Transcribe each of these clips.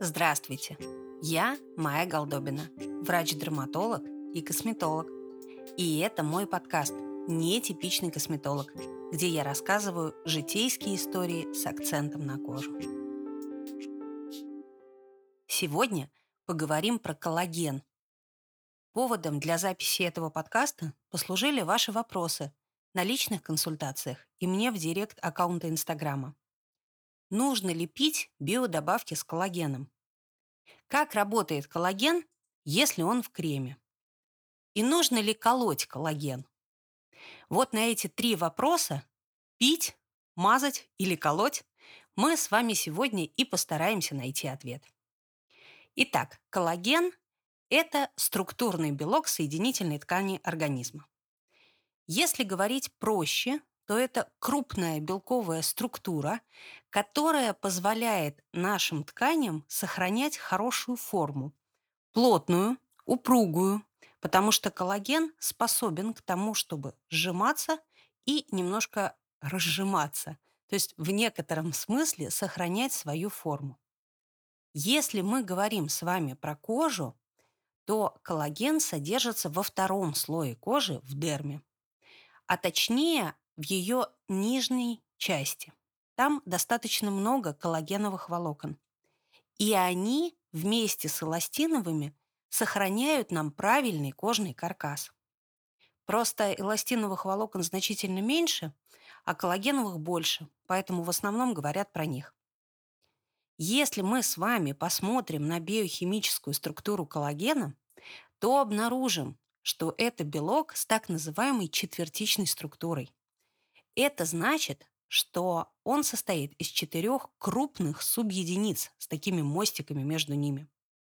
Здравствуйте! Я Майя Голдобина, врач-дерматолог и косметолог. И это мой подкаст «Нетипичный косметолог», где я рассказываю житейские истории с акцентом на кожу. Сегодня поговорим про коллаген. Поводом для записи этого подкаста послужили ваши вопросы на личных консультациях и мне в директ аккаунта Инстаграма. Нужно ли пить биодобавки с коллагеном? Как работает коллаген, если он в креме? И нужно ли колоть коллаген? Вот на эти три вопроса – пить, мазать или колоть – мы с вами сегодня и постараемся найти ответ. Итак, коллаген – это структурный белок соединительной ткани организма. Если говорить проще, то это крупная белковая структура, которая позволяет нашим тканям сохранять хорошую форму, плотную, упругую, потому что коллаген способен к тому, чтобы сжиматься и немножко разжиматься, то есть в некотором смысле сохранять свою форму. Если мы говорим с вами про кожу, то коллаген содержится во втором слое кожи в дерме, а точнее в ее нижней части. Там достаточно много коллагеновых волокон. И они вместе с эластиновыми сохраняют нам правильный кожный каркас. Просто эластиновых волокон значительно меньше, а коллагеновых больше, поэтому в основном говорят про них. Если мы с вами посмотрим на биохимическую структуру коллагена, то обнаружим, что это белок с так называемой четвертичной структурой. Это значит, что он состоит из четырех крупных субъединиц с такими мостиками между ними.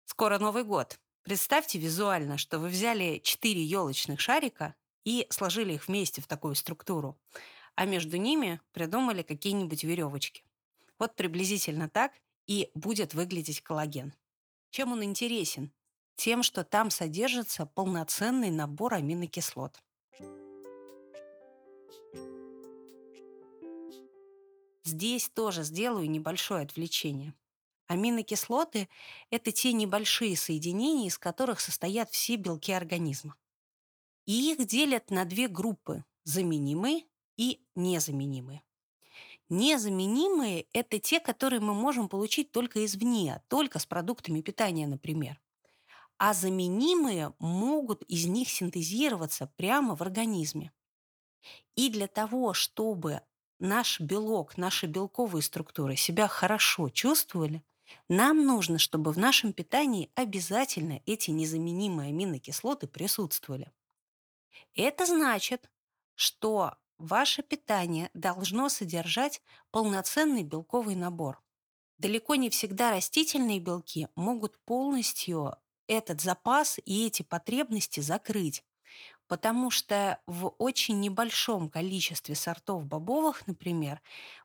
Скоро Новый год. Представьте визуально, что вы взяли четыре елочных шарика и сложили их вместе в такую структуру, а между ними придумали какие-нибудь веревочки. Вот приблизительно так и будет выглядеть коллаген. Чем он интересен? Тем, что там содержится полноценный набор аминокислот. Здесь тоже сделаю небольшое отвлечение. Аминокислоты – это те небольшие соединения, из которых состоят все белки организма. И их делят на две группы – заменимые и незаменимые. Незаменимые – это те, которые мы можем получить только извне, только с продуктами питания, например. А заменимые могут из них синтезироваться прямо в организме. И для того, чтобы наш белок, наши белковые структуры себя хорошо чувствовали, нам нужно, чтобы в нашем питании обязательно эти незаменимые аминокислоты присутствовали. Это значит, что ваше питание должно содержать полноценный белковый набор. Далеко не всегда растительные белки могут полностью этот запас и эти потребности закрыть потому что в очень небольшом количестве сортов бобовых, например,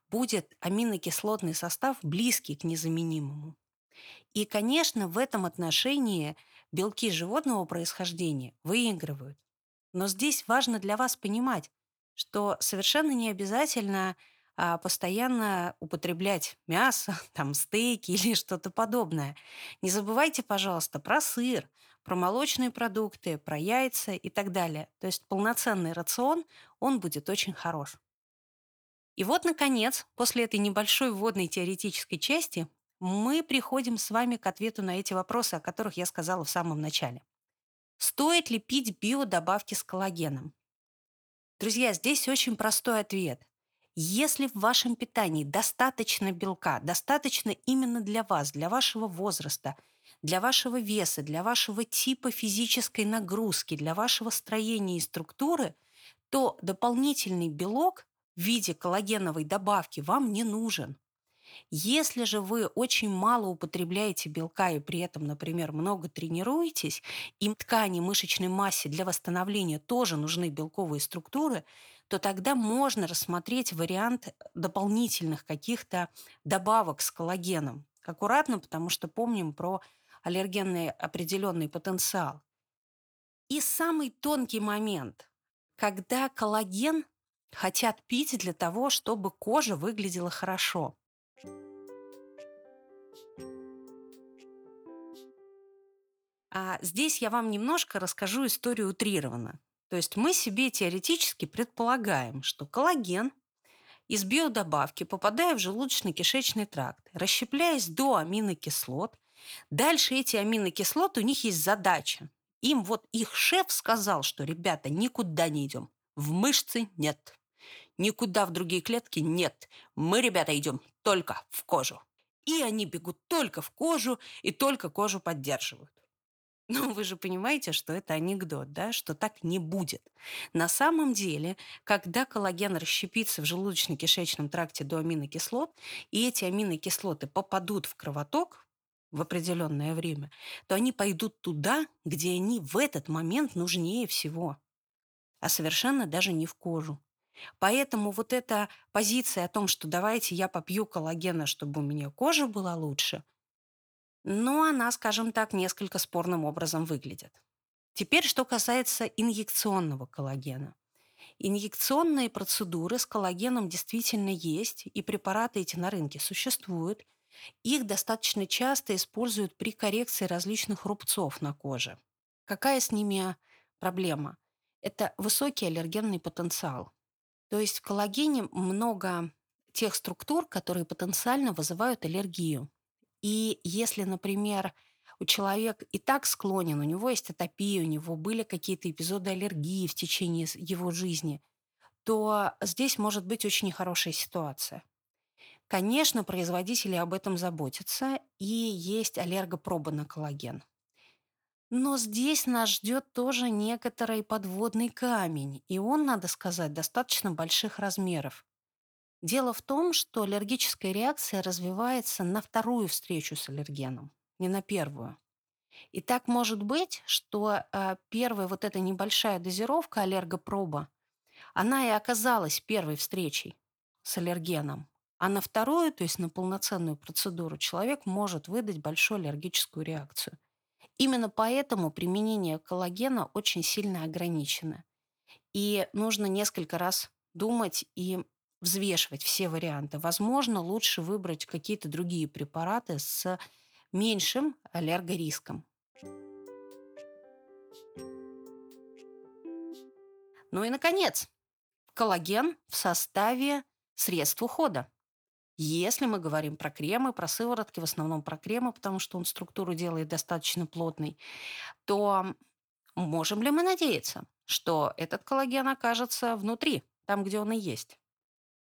будет аминокислотный состав близкий к незаменимому. И, конечно, в этом отношении белки животного происхождения выигрывают. Но здесь важно для вас понимать, что совершенно не обязательно а, постоянно употреблять мясо, там стейки или что-то подобное. Не забывайте, пожалуйста, про сыр, про молочные продукты, про яйца и так далее. То есть полноценный рацион, он будет очень хорош. И вот, наконец, после этой небольшой вводной теоретической части мы приходим с вами к ответу на эти вопросы, о которых я сказала в самом начале. Стоит ли пить биодобавки с коллагеном? Друзья, здесь очень простой ответ. Если в вашем питании достаточно белка, достаточно именно для вас, для вашего возраста – для вашего веса, для вашего типа физической нагрузки, для вашего строения и структуры, то дополнительный белок в виде коллагеновой добавки вам не нужен. Если же вы очень мало употребляете белка и при этом, например, много тренируетесь, им ткани мышечной массе для восстановления тоже нужны белковые структуры, то тогда можно рассмотреть вариант дополнительных каких-то добавок с коллагеном. Аккуратно, потому что помним про аллергенный определенный потенциал. И самый тонкий момент, когда коллаген хотят пить для того, чтобы кожа выглядела хорошо. А здесь я вам немножко расскажу историю утрированно. То есть мы себе теоретически предполагаем, что коллаген из биодобавки, попадая в желудочно-кишечный тракт, расщепляясь до аминокислот, дальше эти аминокислоты, у них есть задача. Им вот их шеф сказал, что, ребята, никуда не идем. В мышцы нет. Никуда в другие клетки нет. Мы, ребята, идем только в кожу. И они бегут только в кожу и только кожу поддерживают. Ну, вы же понимаете, что это анекдот, да, что так не будет. На самом деле, когда коллаген расщепится в желудочно-кишечном тракте до аминокислот, и эти аминокислоты попадут в кровоток в определенное время, то они пойдут туда, где они в этот момент нужнее всего, а совершенно даже не в кожу. Поэтому вот эта позиция о том, что давайте я попью коллагена, чтобы у меня кожа была лучше – но она, скажем так, несколько спорным образом выглядит. Теперь, что касается инъекционного коллагена. Инъекционные процедуры с коллагеном действительно есть, и препараты эти на рынке существуют. Их достаточно часто используют при коррекции различных рубцов на коже. Какая с ними проблема? Это высокий аллергенный потенциал. То есть в коллагене много тех структур, которые потенциально вызывают аллергию. И если, например, у человека и так склонен, у него есть атопия, у него были какие-то эпизоды аллергии в течение его жизни, то здесь может быть очень нехорошая ситуация. Конечно, производители об этом заботятся, и есть аллергопроба на коллаген. Но здесь нас ждет тоже некоторый подводный камень, и он, надо сказать, достаточно больших размеров. Дело в том, что аллергическая реакция развивается на вторую встречу с аллергеном, не на первую. И так может быть, что э, первая вот эта небольшая дозировка аллергопроба, она и оказалась первой встречей с аллергеном. А на вторую, то есть на полноценную процедуру, человек может выдать большую аллергическую реакцию. Именно поэтому применение коллагена очень сильно ограничено. И нужно несколько раз думать и взвешивать все варианты. Возможно, лучше выбрать какие-то другие препараты с меньшим аллергориском. Ну и, наконец, коллаген в составе средств ухода. Если мы говорим про кремы, про сыворотки, в основном про кремы, потому что он структуру делает достаточно плотной, то можем ли мы надеяться, что этот коллаген окажется внутри, там, где он и есть?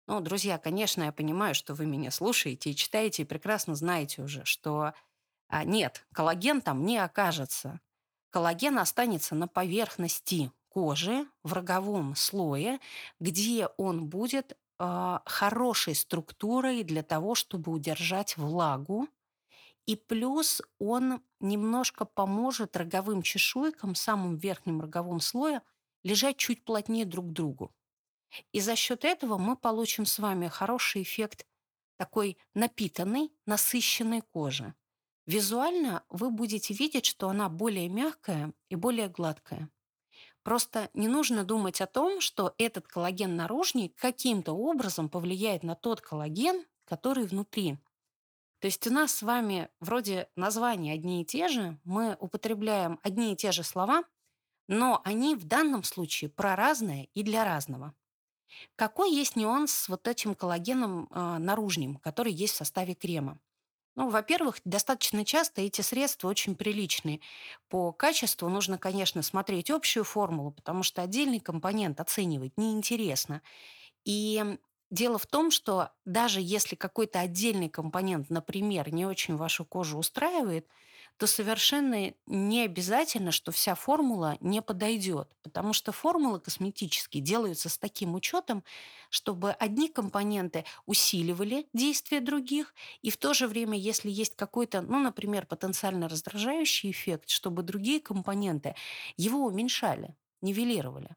Ну, друзья, конечно, я понимаю, что вы меня слушаете и читаете, и прекрасно знаете уже, что а, нет, коллаген там не окажется. Коллаген останется на поверхности кожи, в роговом слое, где он будет э, хорошей структурой для того, чтобы удержать влагу. И плюс он немножко поможет роговым чешуйкам, самым верхним роговом слое, лежать чуть плотнее друг к другу. И за счет этого мы получим с вами хороший эффект такой напитанной, насыщенной кожи. Визуально вы будете видеть, что она более мягкая и более гладкая. Просто не нужно думать о том, что этот коллаген наружный каким-то образом повлияет на тот коллаген, который внутри. То есть у нас с вами вроде названия одни и те же, мы употребляем одни и те же слова, но они в данном случае про разное и для разного. Какой есть нюанс с вот этим коллагеном э, наружным, который есть в составе крема? Ну, во-первых, достаточно часто эти средства очень приличные. По качеству нужно, конечно, смотреть общую формулу, потому что отдельный компонент оценивать неинтересно. И дело в том, что даже если какой-то отдельный компонент, например, не очень вашу кожу устраивает, то совершенно не обязательно, что вся формула не подойдет, потому что формулы косметические делаются с таким учетом, чтобы одни компоненты усиливали действие других, и в то же время, если есть какой-то, ну, например, потенциально раздражающий эффект, чтобы другие компоненты его уменьшали, нивелировали.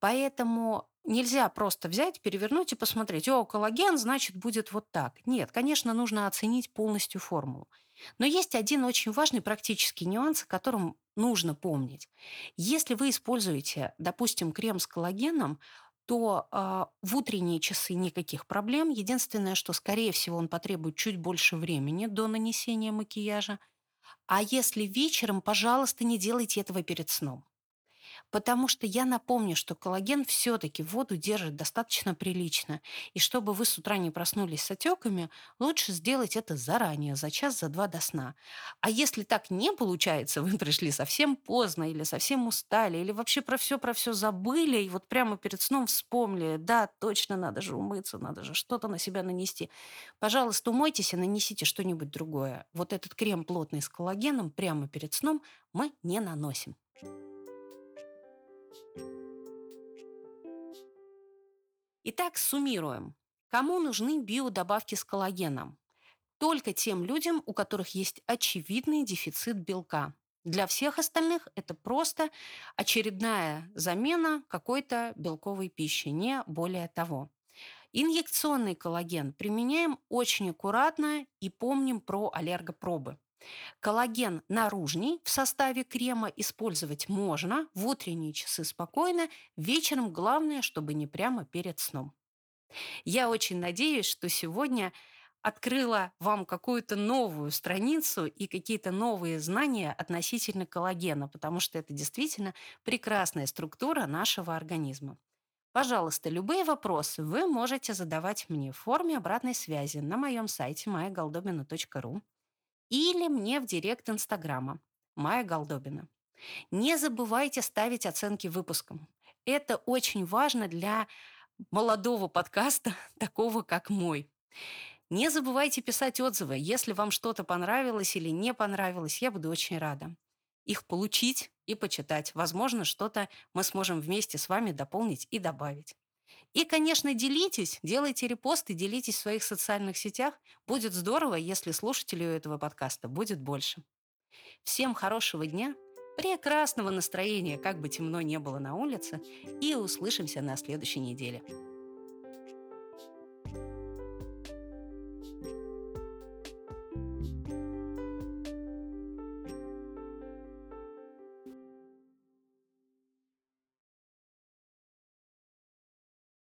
Поэтому нельзя просто взять, перевернуть и посмотреть, о, коллаген, значит, будет вот так. Нет, конечно, нужно оценить полностью формулу. Но есть один очень важный практический нюанс, о котором нужно помнить. Если вы используете, допустим, крем с коллагеном, то э, в утренние часы никаких проблем. Единственное, что, скорее всего, он потребует чуть больше времени до нанесения макияжа. А если вечером, пожалуйста, не делайте этого перед сном. Потому что я напомню, что коллаген все-таки воду держит достаточно прилично. И чтобы вы с утра не проснулись с отеками, лучше сделать это заранее, за час, за два до сна. А если так не получается, вы пришли совсем поздно или совсем устали, или вообще про все про все забыли, и вот прямо перед сном вспомнили, да, точно надо же умыться, надо же что-то на себя нанести. Пожалуйста, умойтесь и нанесите что-нибудь другое. Вот этот крем плотный с коллагеном прямо перед сном мы не наносим. Итак, суммируем. Кому нужны биодобавки с коллагеном? Только тем людям, у которых есть очевидный дефицит белка. Для всех остальных это просто очередная замена какой-то белковой пищи, не более того. Инъекционный коллаген применяем очень аккуратно и помним про аллергопробы. Коллаген наружный в составе крема использовать можно в утренние часы спокойно, вечером главное, чтобы не прямо перед сном. Я очень надеюсь, что сегодня открыла вам какую-то новую страницу и какие-то новые знания относительно коллагена, потому что это действительно прекрасная структура нашего организма. Пожалуйста, любые вопросы вы можете задавать мне в форме обратной связи на моем сайте mayagoldobina.ru или мне в директ Инстаграма Майя Голдобина. Не забывайте ставить оценки выпускам. Это очень важно для молодого подкаста, такого как мой. Не забывайте писать отзывы. Если вам что-то понравилось или не понравилось, я буду очень рада их получить и почитать. Возможно, что-то мы сможем вместе с вами дополнить и добавить. И, конечно, делитесь, делайте репосты, делитесь в своих социальных сетях. Будет здорово, если слушателей у этого подкаста будет больше. Всем хорошего дня, прекрасного настроения, как бы темно не было на улице, и услышимся на следующей неделе.